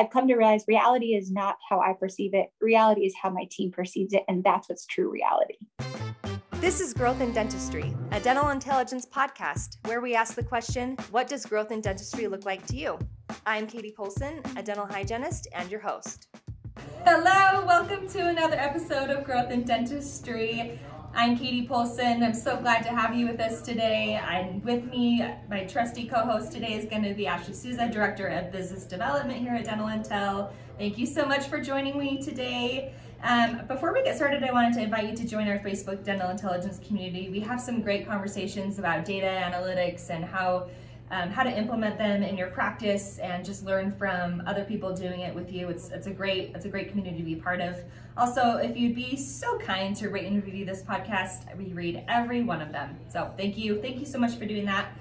I've come to realize reality is not how I perceive it. Reality is how my team perceives it. And that's what's true reality. This is Growth in Dentistry, a dental intelligence podcast where we ask the question What does growth in dentistry look like to you? I'm Katie Polson, a dental hygienist and your host. Hello, welcome to another episode of Growth in Dentistry. I'm Katie Polson. I'm so glad to have you with us today. I'm with me, my trusty co-host today is going to be Ashley Souza, Director of Business Development here at Dental Intel. Thank you so much for joining me today. Um, before we get started, I wanted to invite you to join our Facebook Dental Intelligence community. We have some great conversations about data analytics and how um, how to implement them in your practice and just learn from other people doing it with you. It's, it's a great it's a great community to be part of. Also, if you'd be so kind to rate and review this podcast, we read every one of them. So thank you. Thank you so much for doing that.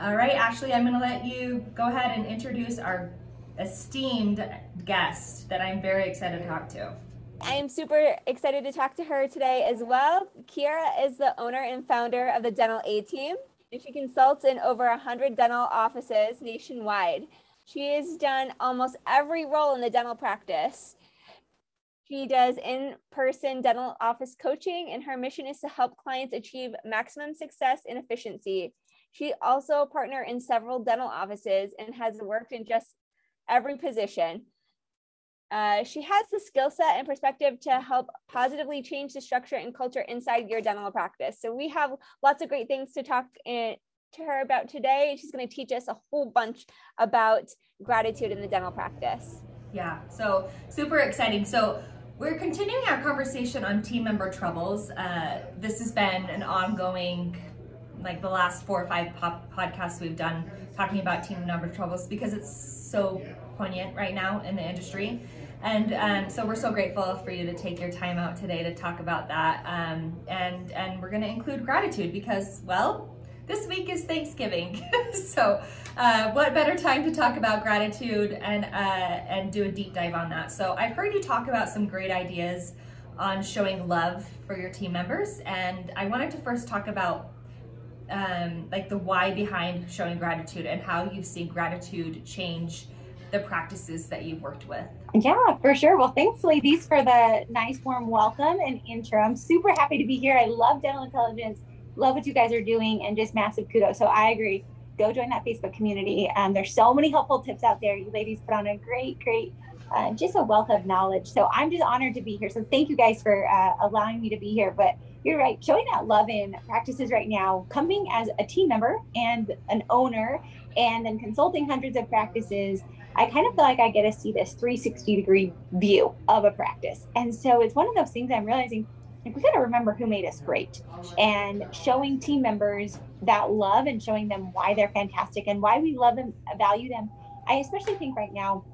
All right, Ashley, I'm gonna let you go ahead and introduce our esteemed guest that I'm very excited to talk to. I am super excited to talk to her today as well. Kiara is the owner and founder of the Dental A Team and she consults in over 100 dental offices nationwide. She has done almost every role in the dental practice. She does in person dental office coaching, and her mission is to help clients achieve maximum success and efficiency. She also partner in several dental offices and has worked in just every position. Uh, she has the skill set and perspective to help positively change the structure and culture inside your dental practice. So we have lots of great things to talk in, to her about today. She's going to teach us a whole bunch about gratitude in the dental practice. Yeah, so super exciting. So we're continuing our conversation on team member troubles. Uh, this has been an ongoing, like the last four or five podcasts we've done talking about team member troubles because it's so poignant right now in the industry. And um, so we're so grateful for you to take your time out today to talk about that. Um, and and we're going to include gratitude because, well, this week is Thanksgiving. so uh, what better time to talk about gratitude and uh, and do a deep dive on that. So I've heard you talk about some great ideas on showing love for your team members, and I wanted to first talk about um, like the why behind showing gratitude and how you've seen gratitude change the practices that you've worked with. Yeah, for sure. Well, thanks, ladies, for the nice, warm welcome and intro. I'm super happy to be here. I love dental intelligence, love what you guys are doing, and just massive kudos. So I agree. Go join that Facebook community. Um, there's so many helpful tips out there. You ladies put on a great, great, uh, just a wealth of knowledge. So I'm just honored to be here. So thank you guys for uh, allowing me to be here. But you're right, showing that love in practices right now, coming as a team member and an owner, and then consulting hundreds of practices I kind of feel like I get to see this 360 degree view of a practice. And so it's one of those things I'm realizing we got to remember who made us great and showing team members that love and showing them why they're fantastic and why we love them, value them. I especially think right now,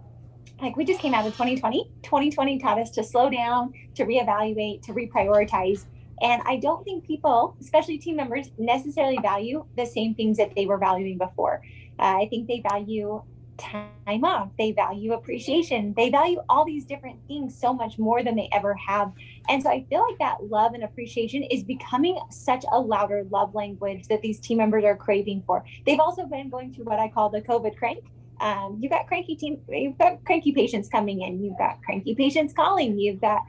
like we just came out of 2020. 2020 taught us to slow down, to reevaluate, to reprioritize. And I don't think people, especially team members, necessarily value the same things that they were valuing before. Uh, I think they value time off. They value appreciation. They value all these different things so much more than they ever have. And so I feel like that love and appreciation is becoming such a louder love language that these team members are craving for. They've also been going through what I call the COVID crank. Um, you've got cranky team, you've got cranky patients coming in, you've got cranky patients calling, you've got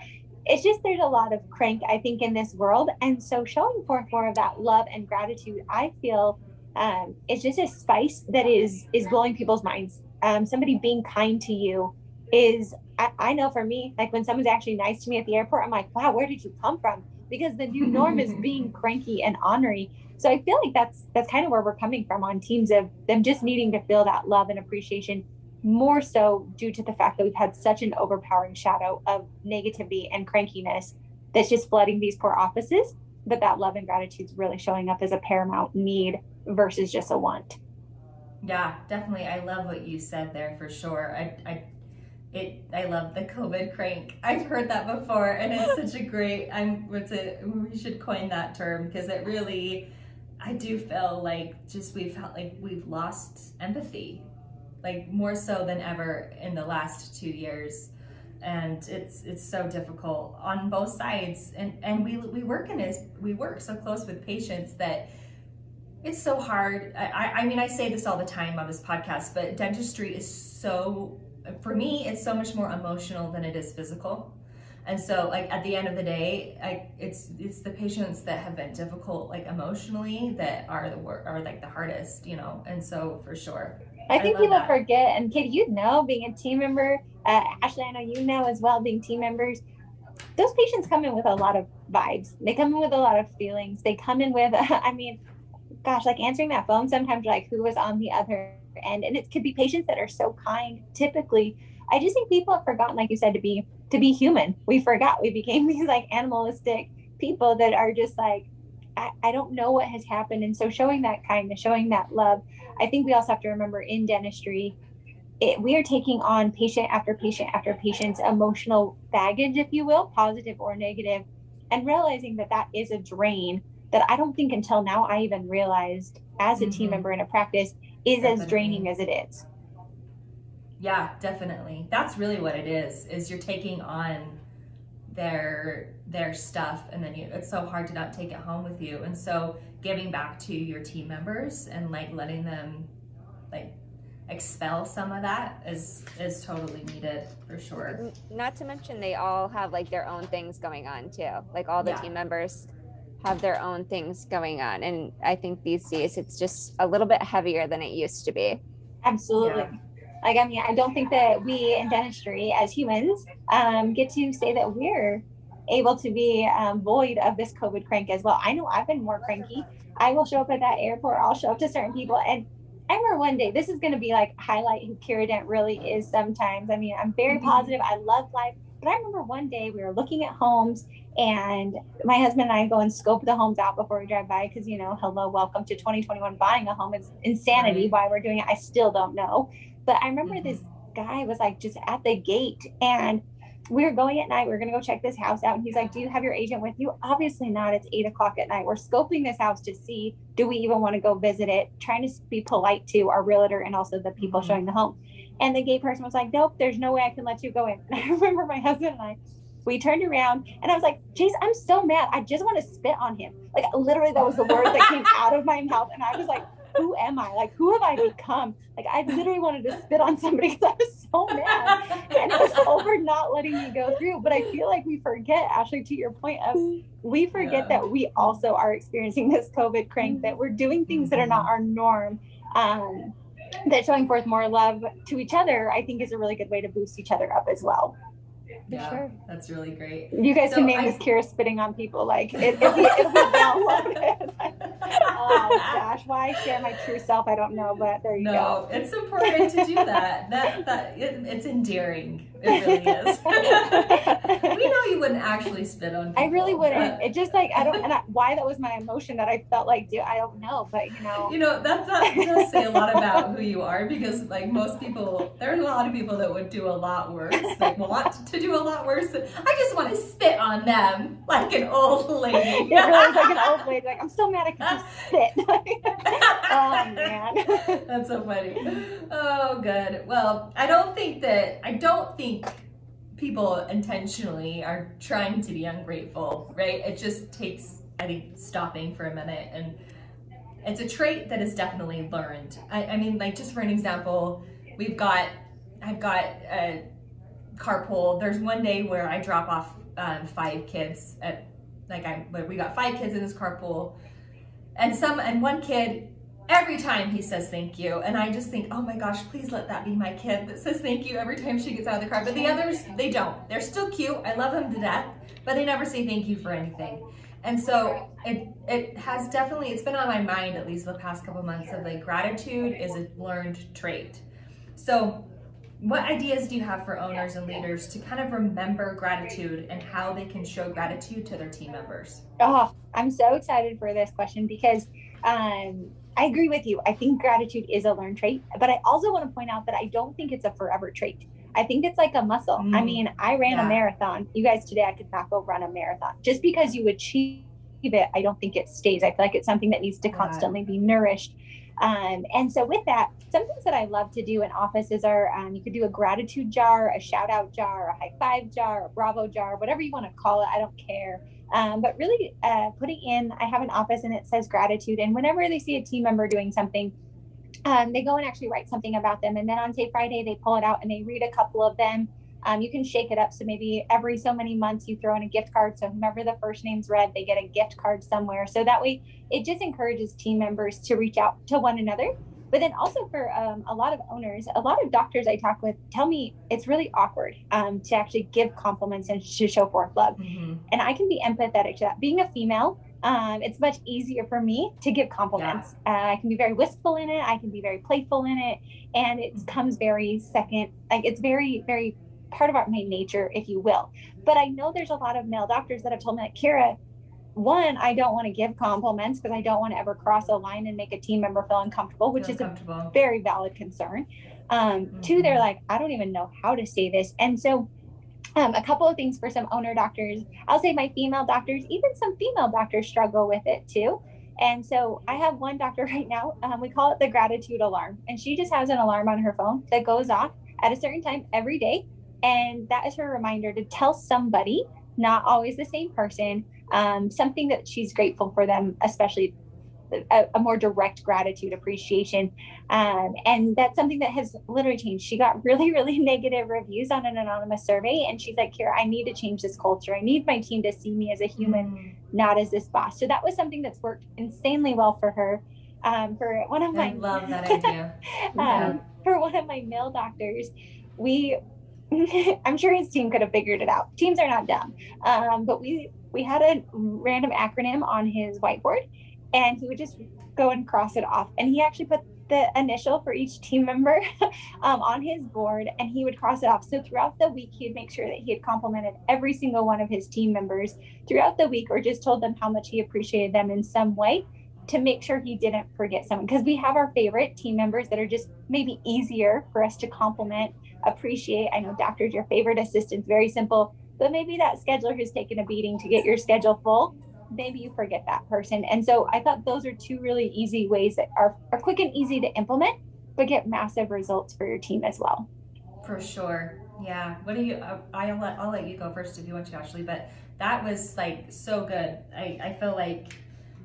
it's just there's a lot of crank i think in this world and so showing forth more of that love and gratitude i feel um, it's just a spice that is is blowing people's minds. Um, somebody being kind to you is I, I, know for me, like when someone's actually nice to me at the airport, I'm like, wow, where did you come from? Because the new norm is being cranky and ornery. So I feel like that's that's kind of where we're coming from on teams of them just needing to feel that love and appreciation more so due to the fact that we've had such an overpowering shadow of negativity and crankiness that's just flooding these poor offices but that love and gratitude is really showing up as a paramount need versus just a want. Yeah, definitely. I love what you said there for sure. I, I, it, I love the COVID crank. I've heard that before, and it's such a great. I'm. What's it? We should coin that term because it really. I do feel like just we've felt like we've lost empathy, like more so than ever in the last two years and it's it's so difficult on both sides and and we we work in this we work so close with patients that it's so hard I, I mean i say this all the time on this podcast but dentistry is so for me, it's so much more emotional than it is physical. And so, like at the end of the day, I, it's it's the patients that have been difficult, like emotionally, that are the work are like the hardest, you know. And so, for sure, I think I people that. forget, and kid, you know, being a team member, uh, Ashley, I know you know as well, being team members. Those patients come in with a lot of vibes. They come in with a lot of feelings. They come in with, I mean, gosh, like answering that phone sometimes, like who was on the other end, and it could be patients that are so kind. Typically, I just think people have forgotten, like you said, to be to be human. We forgot. We became these like animalistic people that are just like, I, I don't know what has happened. And so showing that kindness, showing that love, I think we also have to remember in dentistry, it, we are taking on patient after patient after patient's emotional baggage, if you will, positive or negative, and realizing that that is a drain that I don't think until now I even realized as a mm-hmm. team member in a practice is Definitely. as draining as it is. Yeah, definitely. That's really what it is. Is you're taking on their their stuff and then you it's so hard to not take it home with you. And so giving back to your team members and like letting them like expel some of that is is totally needed for sure. Not to mention they all have like their own things going on too. Like all the yeah. team members have their own things going on and I think these days it's just a little bit heavier than it used to be. Absolutely. Yeah. Like, I mean, I don't think that we in dentistry as humans um, get to say that we're able to be um, void of this COVID crank as well. I know I've been more cranky. I will show up at that airport, I'll show up to certain people. And I remember one day, this is going to be like highlight who Kiera Dent really is sometimes. I mean, I'm very mm-hmm. positive. I love life. But I remember one day we were looking at homes and my husband and I go and scope the homes out before we drive by because, you know, hello, welcome to 2021. Buying a home is insanity. Why we're doing it, I still don't know. But I remember mm-hmm. this guy was like just at the gate and we were going at night. We are going to go check this house out. And he's like, Do you have your agent with you? Obviously not. It's eight o'clock at night. We're scoping this house to see do we even want to go visit it, trying to be polite to our realtor and also the people mm-hmm. showing the home. And the gate person was like, Nope, there's no way I can let you go in. And I remember my husband and I, we turned around and I was like, Jace, I'm so mad. I just want to spit on him. Like, literally, that was the word that came out of my mouth. And I was like, who am I? Like, who have I become? Like, I literally wanted to spit on somebody because I was so mad. And it was over not letting me go through. But I feel like we forget, Ashley, to your point of we forget yeah. that we also are experiencing this COVID crank, that we're doing things that are not our norm. Um, that showing forth more love to each other, I think, is a really good way to boost each other up as well yeah, sure. That's really great. You guys so can name I, this Kiera spitting on people. Like it, will be, it'll be downloaded. oh gosh, why share my true self? I don't know, but there you no, go. No, it's important to do that. That that it, it's endearing. It really is. we know you wouldn't actually spit on. People, I really wouldn't. But... It just like I don't and I, why that was my emotion that I felt like, dude, I don't know, but you know. You know that that does say a lot about who you are because like most people, there's a lot of people that would do a lot worse. They want to do a lot worse. I just want to spit on them like an old lady. it really is like an old lady. Like I'm so mad I can just spit. oh man. That's so funny. Oh, good. Well, I don't think that I don't think think people intentionally are trying to be ungrateful, right? It just takes, I think, stopping for a minute. And it's a trait that is definitely learned. I, I mean, like, just for an example, we've got, I've got a carpool. There's one day where I drop off um, five kids at, like, I, we got five kids in this carpool. And some, and one kid every time he says thank you. And I just think, oh my gosh, please let that be my kid that says thank you every time she gets out of the car. But the others, they don't. They're still cute. I love them to death, but they never say thank you for anything. And so it it has definitely, it's been on my mind at least the past couple months of like gratitude is a learned trait. So what ideas do you have for owners and leaders to kind of remember gratitude and how they can show gratitude to their team members? Oh, I'm so excited for this question because um, I agree with you. I think gratitude is a learned trait, but I also want to point out that I don't think it's a forever trait. I think it's like a muscle. Mm, I mean, I ran yeah. a marathon. You guys today, I could not go run a marathon. Just because you achieve it, I don't think it stays. I feel like it's something that needs to constantly be nourished. Um, and so, with that, some things that I love to do in offices are um, you could do a gratitude jar, a shout out jar, a high five jar, a bravo jar, whatever you want to call it. I don't care. Um, but really uh, putting in, I have an office and it says gratitude. And whenever they see a team member doing something, um, they go and actually write something about them. And then on, say, Friday, they pull it out and they read a couple of them. Um, you can shake it up. So maybe every so many months you throw in a gift card. So whomever the first name's read, they get a gift card somewhere. So that way it just encourages team members to reach out to one another. But then also for um, a lot of owners, a lot of doctors I talk with tell me it's really awkward um, to actually give compliments and to show forth love. Mm-hmm. And I can be empathetic to that. Being a female, um, it's much easier for me to give compliments. Yeah. Uh, I can be very wistful in it. I can be very playful in it, and it mm-hmm. comes very second. Like it's very, very part of our my nature, if you will. But I know there's a lot of male doctors that have told me, like Kiera, one, I don't want to give compliments because I don't want to ever cross a line and make a team member feel uncomfortable, which feel is a very valid concern. Um, mm-hmm. Two, they're mm-hmm. like, I don't even know how to say this, and so um, a couple of things for some owner doctors. I'll say my female doctors, even some female doctors struggle with it too. And so I have one doctor right now. Um, we call it the gratitude alarm, and she just has an alarm on her phone that goes off at a certain time every day, and that is her reminder to tell somebody, not always the same person, um, something that she's grateful for them, especially a, a more direct gratitude appreciation. Um, and that's something that has literally changed. She got really really negative reviews on an anonymous survey and she's like here i need to change this culture. I need my team to see me as a human mm. not as this boss. So that was something that's worked insanely well for her um, for one of my I love that idea. um, yeah. for one of my male doctors. We i'm sure his team could have figured it out teams are not dumb um, but we we had a random acronym on his whiteboard and he would just go and cross it off. And he actually put the initial for each team member um, on his board and he would cross it off. So throughout the week, he'd make sure that he had complimented every single one of his team members throughout the week or just told them how much he appreciated them in some way to make sure he didn't forget someone. Because we have our favorite team members that are just maybe easier for us to compliment, appreciate. I know doctors, your favorite assistants, very simple, but maybe that scheduler who's taken a beating to get your schedule full maybe you forget that person. And so I thought those are two really easy ways that are, are quick and easy to implement, but get massive results for your team as well. For sure. Yeah. What do you, uh, I'll let, I'll let you go first if you want to, Ashley, but that was like so good. I, I feel like,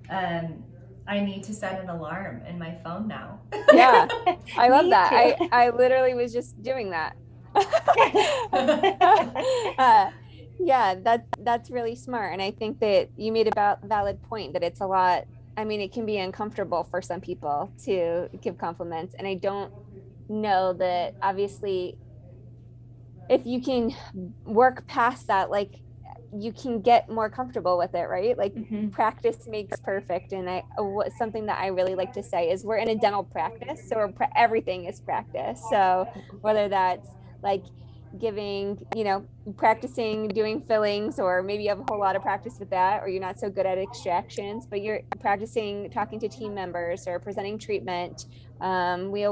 um, I need to set an alarm in my phone now. yeah. I love that. I, I literally was just doing that. uh, yeah that that's really smart and i think that you made a valid point that it's a lot i mean it can be uncomfortable for some people to give compliments and i don't know that obviously if you can work past that like you can get more comfortable with it right like mm-hmm. practice makes perfect and i something that i really like to say is we're in a dental practice so everything is practice so whether that's like giving, you know, practicing doing fillings, or maybe you have a whole lot of practice with that, or you're not so good at extractions, but you're practicing talking to team members or presenting treatment. Um, we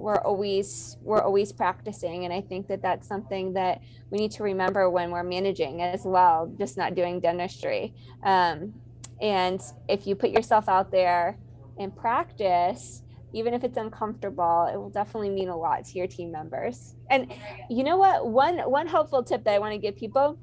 we're always we're always practicing, and I think that that's something that we need to remember when we're managing as well, just not doing dentistry. Um, and if you put yourself out there and practice even if it's uncomfortable it will definitely mean a lot to your team members and you know what one one helpful tip that i want to give people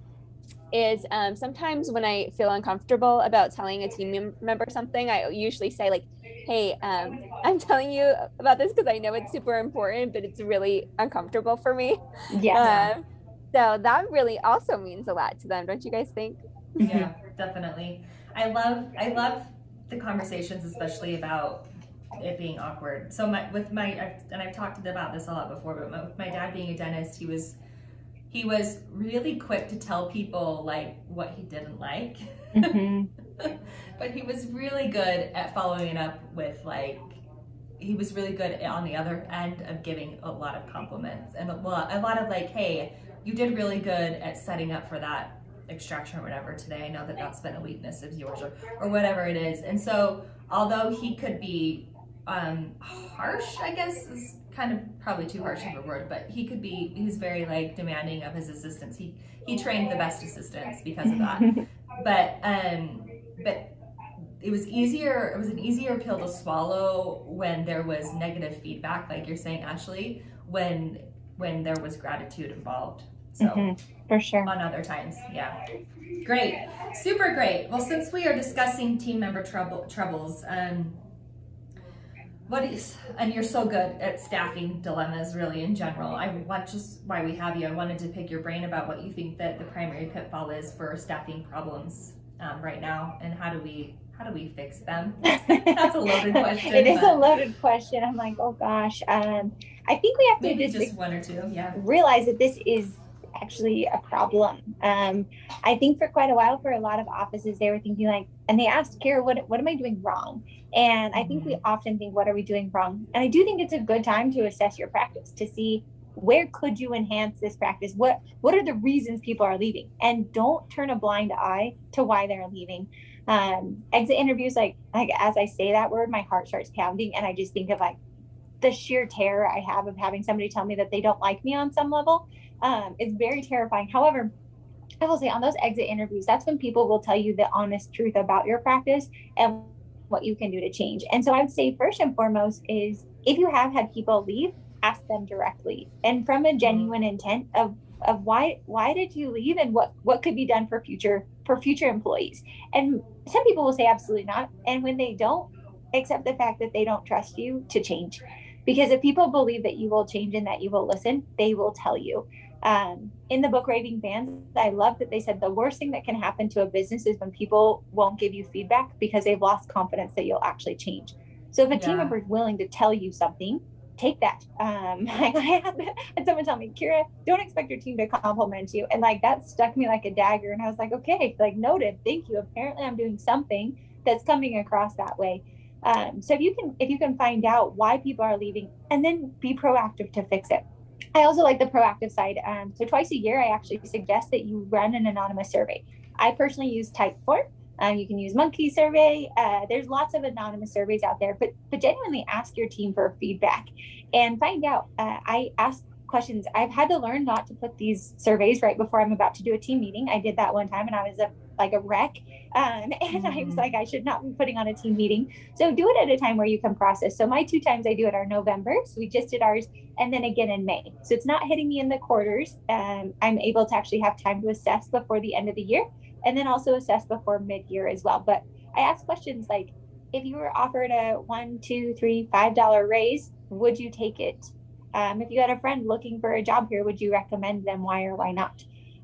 is um, sometimes when i feel uncomfortable about telling a team member something i usually say like hey um, i'm telling you about this because i know it's super important but it's really uncomfortable for me. Yeah. Uh, so that really also means a lot to them don't you guys think? Yeah definitely. I love i love the conversations especially about it being awkward. So my with my and I've talked about this a lot before, but my, with my dad being a dentist, he was he was really quick to tell people like what he didn't like. Mm-hmm. but he was really good at following up with like he was really good on the other end of giving a lot of compliments and a lot, a lot of like, hey, you did really good at setting up for that extraction or whatever today. I know that that's been a weakness of yours or, or whatever it is. And so although he could be um, harsh, I guess is kind of probably too harsh of a word, but he could be, he's very like demanding of his assistants. He, he trained the best assistants because of that. but, um, but it was easier, it was an easier pill to swallow when there was negative feedback, like you're saying, Ashley, when, when there was gratitude involved. So mm-hmm, for sure. On other times, yeah. Great, super great. Well, since we are discussing team member trouble troubles, um, what is and you're so good at staffing dilemmas really in general. I want just why we have you. I wanted to pick your brain about what you think that the primary pitfall is for staffing problems um, right now and how do we how do we fix them? That's a loaded question it is a loaded question. I'm like oh gosh um, i think we have to just, just one or two yeah. realize that this is actually a problem. Um, I think for quite a while, for a lot of offices, they were thinking like, and they asked Kiera, what, what am I doing wrong? And I think we mm-hmm. often think, what are we doing wrong? And I do think it's a good time to assess your practice to see where could you enhance this practice? What what are the reasons people are leaving? And don't turn a blind eye to why they're leaving. Um, exit interviews, like like as I say that word, my heart starts pounding, and I just think of like the sheer terror I have of having somebody tell me that they don't like me on some level um, it's very terrifying. However, I will say on those exit interviews, that's when people will tell you the honest truth about your practice and what you can do to change. And so I would say first and foremost is if you have had people leave, ask them directly and from a genuine intent of of why why did you leave and what what could be done for future for future employees. And some people will say absolutely not. And when they don't, accept the fact that they don't trust you to change. Because if people believe that you will change and that you will listen, they will tell you um, in the book Raving Fans, I love that they said the worst thing that can happen to a business is when people won't give you feedback because they've lost confidence that you'll actually change. So if a yeah. team member is willing to tell you something, take that. Um, I had, had someone tell me, Kiera, don't expect your team to compliment you. And like that stuck me like a dagger. And I was like, okay, like noted. Thank you. Apparently I'm doing something that's coming across that way. Um, so if you can, if you can find out why people are leaving and then be proactive to fix it. I also like the proactive side. Um, so twice a year, I actually suggest that you run an anonymous survey. I personally use Typeform. Um, you can use Monkey Survey. Uh, there's lots of anonymous surveys out there, but but genuinely ask your team for feedback and find out. Uh, I ask questions. I've had to learn not to put these surveys right before I'm about to do a team meeting. I did that one time, and I was a like a wreck. Um, and mm-hmm. I was mm-hmm. like, I should not be putting on a team meeting. So do it at a time where you can process. So my two times I do it are November. So we just did ours and then again in May. So it's not hitting me in the quarters. Um, I'm able to actually have time to assess before the end of the year and then also assess before mid year as well. But I ask questions like, if you were offered a one, two, three, five dollar raise, would you take it? Um, if you had a friend looking for a job here, would you recommend them? Why or why not?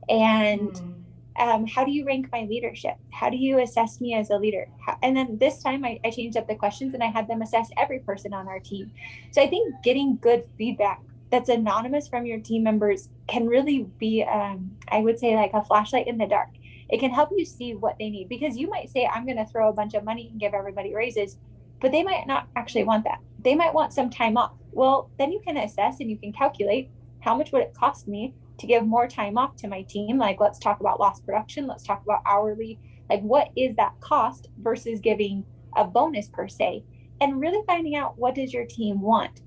And mm um, how do you rank my leadership? How do you assess me as a leader? How, and then this time I, I changed up the questions and I had them assess every person on our team. So I think getting good feedback that's anonymous from your team members can really be, um, I would say, like a flashlight in the dark. It can help you see what they need because you might say, I'm going to throw a bunch of money and give everybody raises, but they might not actually want that. They might want some time off. Well, then you can assess and you can calculate how much would it cost me to give more time off to my team. Like let's talk about lost production. Let's talk about hourly. Like what is that cost versus giving a bonus per se? And really finding out what does your team want.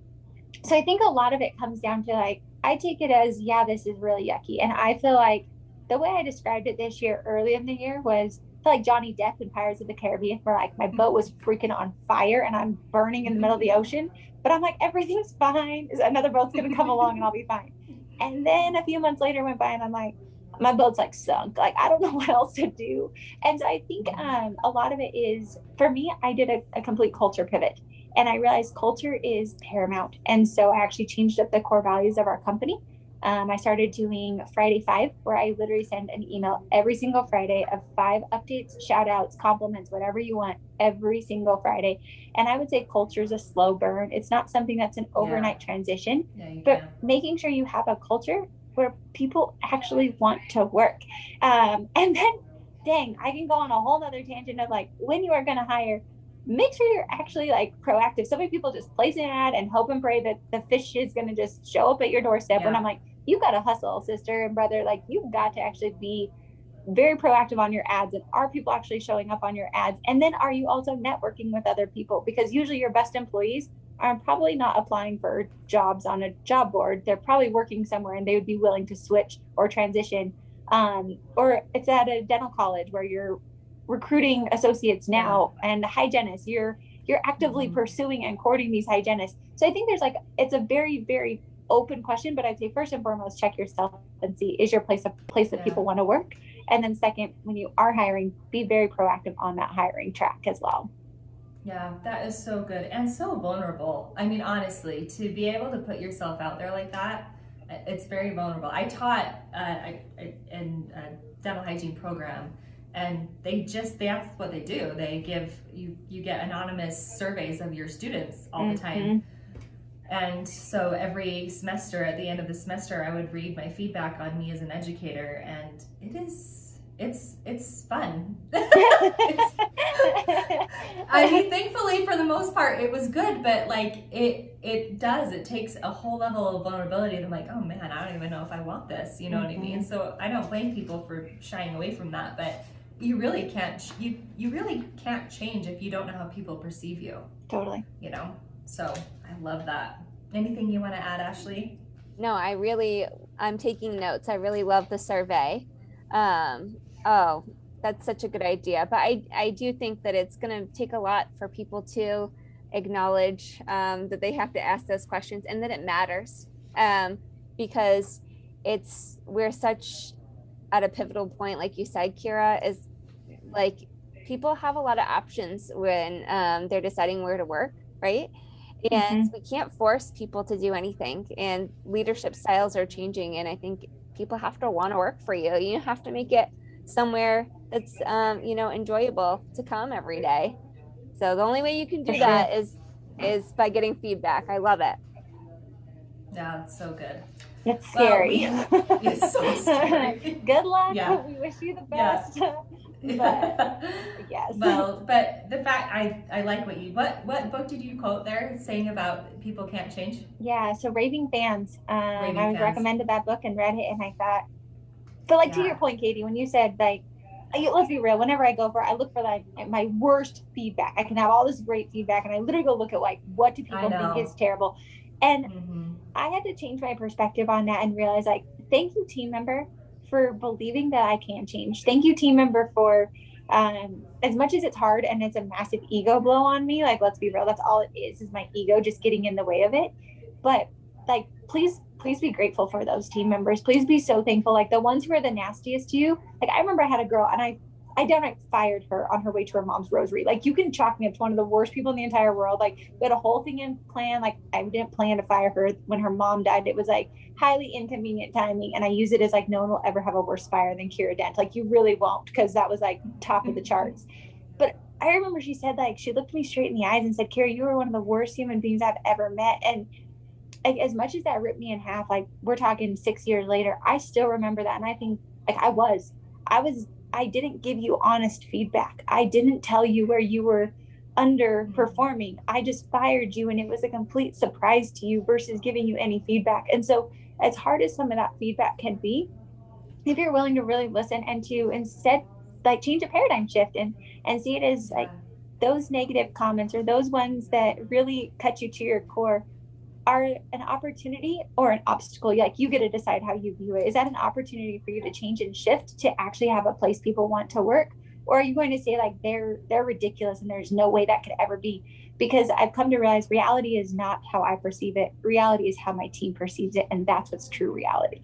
So i think a lot of it comes down to like i take it as yeah this is really yucky. And i feel like the way i described it this year early in the year was like Johnny Depp in Pirates of the Caribbean, where like my boat was freaking on fire and I'm burning in the middle of the ocean, but I'm like everything's fine. Another boat's gonna come along and I'll be fine. And then a few months later went by and I'm like, my boat's like sunk. Like I don't know what else to do. And so I think um, a lot of it is for me, I did a, a complete culture pivot and I realized culture is paramount. And so I actually changed up the core values of our company um, I started doing Friday Five, where I literally send an email every single Friday of five updates, shout outs, compliments, whatever you want, every single Friday. And I would say culture is a slow burn. It's not something that's an overnight yeah. transition, yeah, but can. making sure you have a culture where people actually want to work. Um, and then, dang, I can go on a whole nother tangent of like when you are going to hire make sure you're actually like proactive. So many people just place an ad and hope and pray that the fish is going to just show up at your doorstep. Yeah. And I'm like, you got to hustle, sister and brother. Like, you've got to actually be very proactive on your ads. And are people actually showing up on your ads? And then are you also networking with other people? Because usually your best employees are probably not applying for jobs on a job board. They're probably working somewhere and they would be willing to switch or transition. Um, or it's at a dental college where you're recruiting associates now and hygienists you're you're actively mm-hmm. pursuing and courting these hygienists so i think there's like it's a very very open question but i'd say first and foremost check yourself and see is your place a place that yeah. people want to work and then second when you are hiring be very proactive on that hiring track as well Yeah, that is so good and so vulnerable. I mean, honestly, to be able to put yourself out there like that, it's very vulnerable. I taught uh, in a dental hygiene program, and they just that's what they do. They give you you get anonymous surveys of your students all mm-hmm. the time. And so every semester, at the end of the semester, I would read my feedback on me as an educator, and it is it's it's fun. it's, I mean, thankfully for the most part, it was good, but like it it does. It takes a whole level of vulnerability. I'm like, oh man, I don't even know if I want this. You know mm-hmm. what I mean? Mm-hmm. So I don't blame people for shying away from that, but you really can't you you really can't change if you don't know how people perceive you. Totally. You know. So I love that. Anything you want to add, Ashley? No, I really I'm taking notes. I really love the survey. Um, oh, that's such a good idea. But I, I do think that it's going to take a lot for people to acknowledge um, that they have to ask those questions and that it matters um, because it's, we're such at a pivotal point, like you said, Kiera, is like people have a lot of options when um, they're deciding where to work, right? And mm-hmm. we can't force people to do anything. And leadership styles are changing. And I think people have to want to work for you. You have to make it somewhere that's um, you know enjoyable to come every day. So the only way you can do that is is by getting feedback. I love it. Yeah, it's so good. It's scary. Well, it's so scary. good luck. Yeah. We wish you the best. Yeah. but yes. Well, but the fact I I like what you what what book did you quote there saying about people can't change? Yeah, so Raving Fans. Um, Raving I was fans. recommended that book and read it, and I thought but like yeah. to your point, Katie, when you said like, let's be real. Whenever I go for, I look for like my worst feedback. I can have all this great feedback, and I literally go look at like what do people think is terrible, and mm-hmm. I had to change my perspective on that and realize like, thank you, team member, for believing that I can change. Thank you, team member, for um, as much as it's hard and it's a massive ego blow on me. Like, let's be real, that's all it is, is my ego just getting in the way of it. But like, please please be grateful for those team members. Please be so thankful. Like the ones who are the nastiest to you. Like I remember I had a girl and I I downright fired her on her way to her mom's rosary. Like you can chalk me up to one of the worst people in the entire world. Like we had a whole thing in plan. Like I didn't plan to fire her when her mom died. It was like highly inconvenient timing. And I use it as like no one will ever have a worse fire than Kiera Dent. Like you really won't because that was like top of the mm-hmm. charts. But I remember she said like she looked me straight in the eyes and said, Kiera, you were one of the worst human beings I've ever met. And like as much as that ripped me in half, like we're talking six years later, I still remember that. And I think like I was, I was, I didn't give you honest feedback. I didn't tell you where you were underperforming. Mm-hmm. I just fired you and it was a complete surprise to you versus giving you any feedback. And so as hard as some of that feedback can be, if you're willing to really listen and to instead like change a paradigm shift and and see it as like those negative comments or those ones that really cut you to your core are an opportunity or an obstacle like you get to decide how you view it. Is that an opportunity for you to change and shift to actually have a place people want to work? Or are you going to say like they're they're ridiculous and there's no way that could ever be? Because i've come to realize reality is not how i perceive it. Reality is how my team perceives it and that's what's true reality.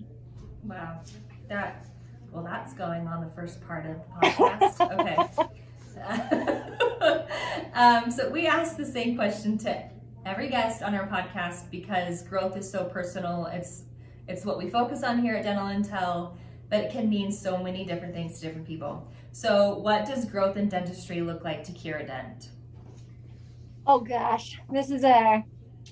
Wow. That well that's going on the first part of the podcast. Okay. Um, so we asked the same question to every guest on our podcast because growth is so personal. It's it's what we focus on here at Dental Intel, but it can mean so many different things to different people. So, what does growth in dentistry look like to Kiera Dent? Oh gosh, this is a.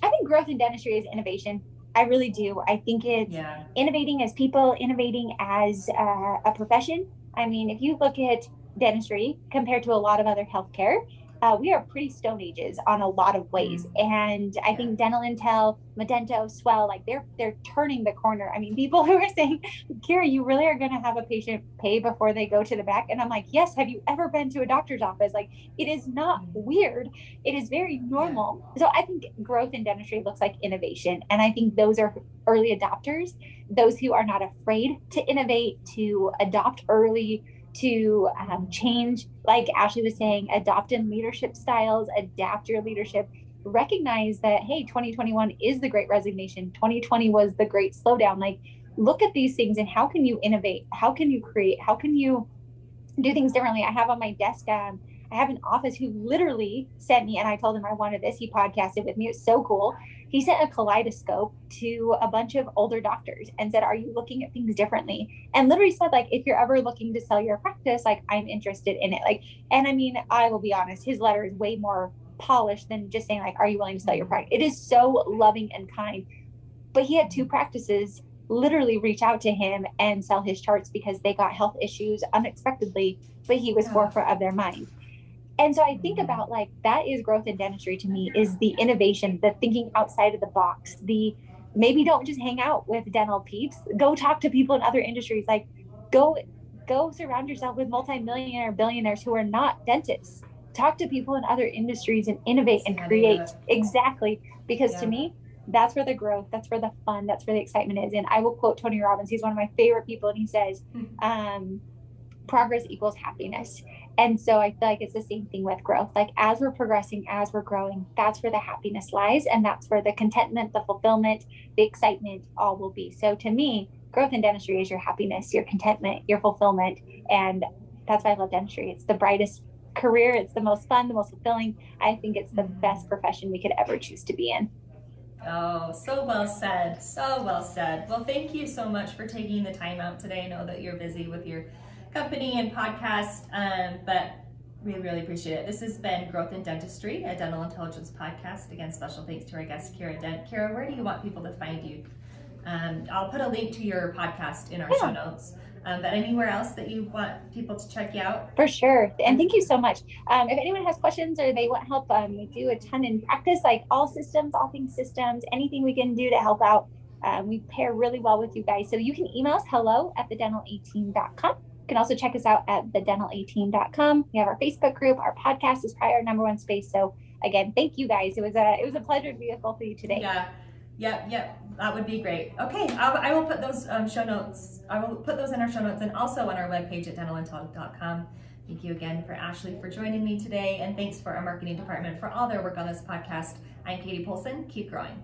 I think growth in dentistry is innovation. I really do. I think it's yeah. innovating as people, innovating as uh, a profession. I mean, if you look at dentistry compared to a lot of other healthcare, uh, we are pretty stone ages on a lot of ways. Mm-hmm. and i think dental intel Modento swell like they're they're turning the corner. I mean people who are saying kiera you really are going to have a patient pay before they go to the back. And i'm like yes have you ever been to a doctor's office? Like it is not mm-hmm. weird. It is very normal. So i think growth in dentistry looks like innovation. And i think those are early adopters those who are not afraid to innovate to adopt early to um, change, like Ashley was saying, adopt in leadership styles, adapt your leadership, recognize that, hey, 2021 is the great resignation. 2020 was the great slowdown. Like, look at these things and how can you innovate? How can you create? How can you do things differently? I have on my desk, um, I have an office who literally sent me, and I told him I wanted this. He podcasted with me. It's so cool. He sent a kaleidoscope to a bunch of older doctors and said, Are you looking at things differently? And literally said, like, if you're ever looking to sell your practice, like I'm interested in it. Like, and I mean, I will be honest, his letter is way more polished than just saying, like, are you willing to sell your practice? It is so loving and kind. But he had two practices literally reach out to him and sell his charts because they got health issues unexpectedly, but he was forefront of their mind and so i think about like that is growth in dentistry to me is the innovation the thinking outside of the box the maybe don't just hang out with dental peeps. Go talk to people in other industries. Like go go surround yourself with multimillionaire billionaires who are not dentists. Talk to people in other industries and innovate and create. exactly. Because yeah. to me that's where the growth that's where the fun that's where the excitement is. And i will quote tony robbins. He's one of my favorite people. And he says mm-hmm. um, progress equals happiness and so I feel like it's the same thing with growth. Like as we're progressing, as we're growing, that's where the happiness lies. And that's where the contentment, the fulfillment, the excitement all will be. So to me, growth in dentistry is your happiness, your contentment, your fulfillment. And that's why I love dentistry. It's the brightest career. It's the most fun, the most fulfilling. I think it's the mm-hmm. best profession we could ever choose to be in. Oh, so well said. So well said. Well, thank you so much for taking the time out today. I know that you're busy with your company and podcast, um, but we really appreciate it. This has been Growth in Dentistry, a dental intelligence podcast. Again, special thanks to our guest, Kiera Dent. Kiera, where do you want people to find you? Um, I'll put a link to your podcast in our yeah. show notes. Um, but anywhere else that you want people to check you out? For sure. And thank you so much. Um, if anyone has questions or they want help, um, we do a ton in practice, like all systems, all things systems, anything we can do to help out. Um, we pair really well with you guys. So you can email us hello at thedentalateam.com can also check us out at thedentalateam.com. We have our Facebook group. Our podcast is probably our number one space. So again, thank you guys. It was a it was a pleasure to be with both of you today. Yeah. Yep, yep, that would be great. Okay, I'll, I will put those um, show notes. I will put those in our show notes and also on our webpage at dentalintel.com. Thank you again for Ashley for joining me today, and thanks for our marketing department for all their work on this podcast. I'm Katie Polson. Keep growing.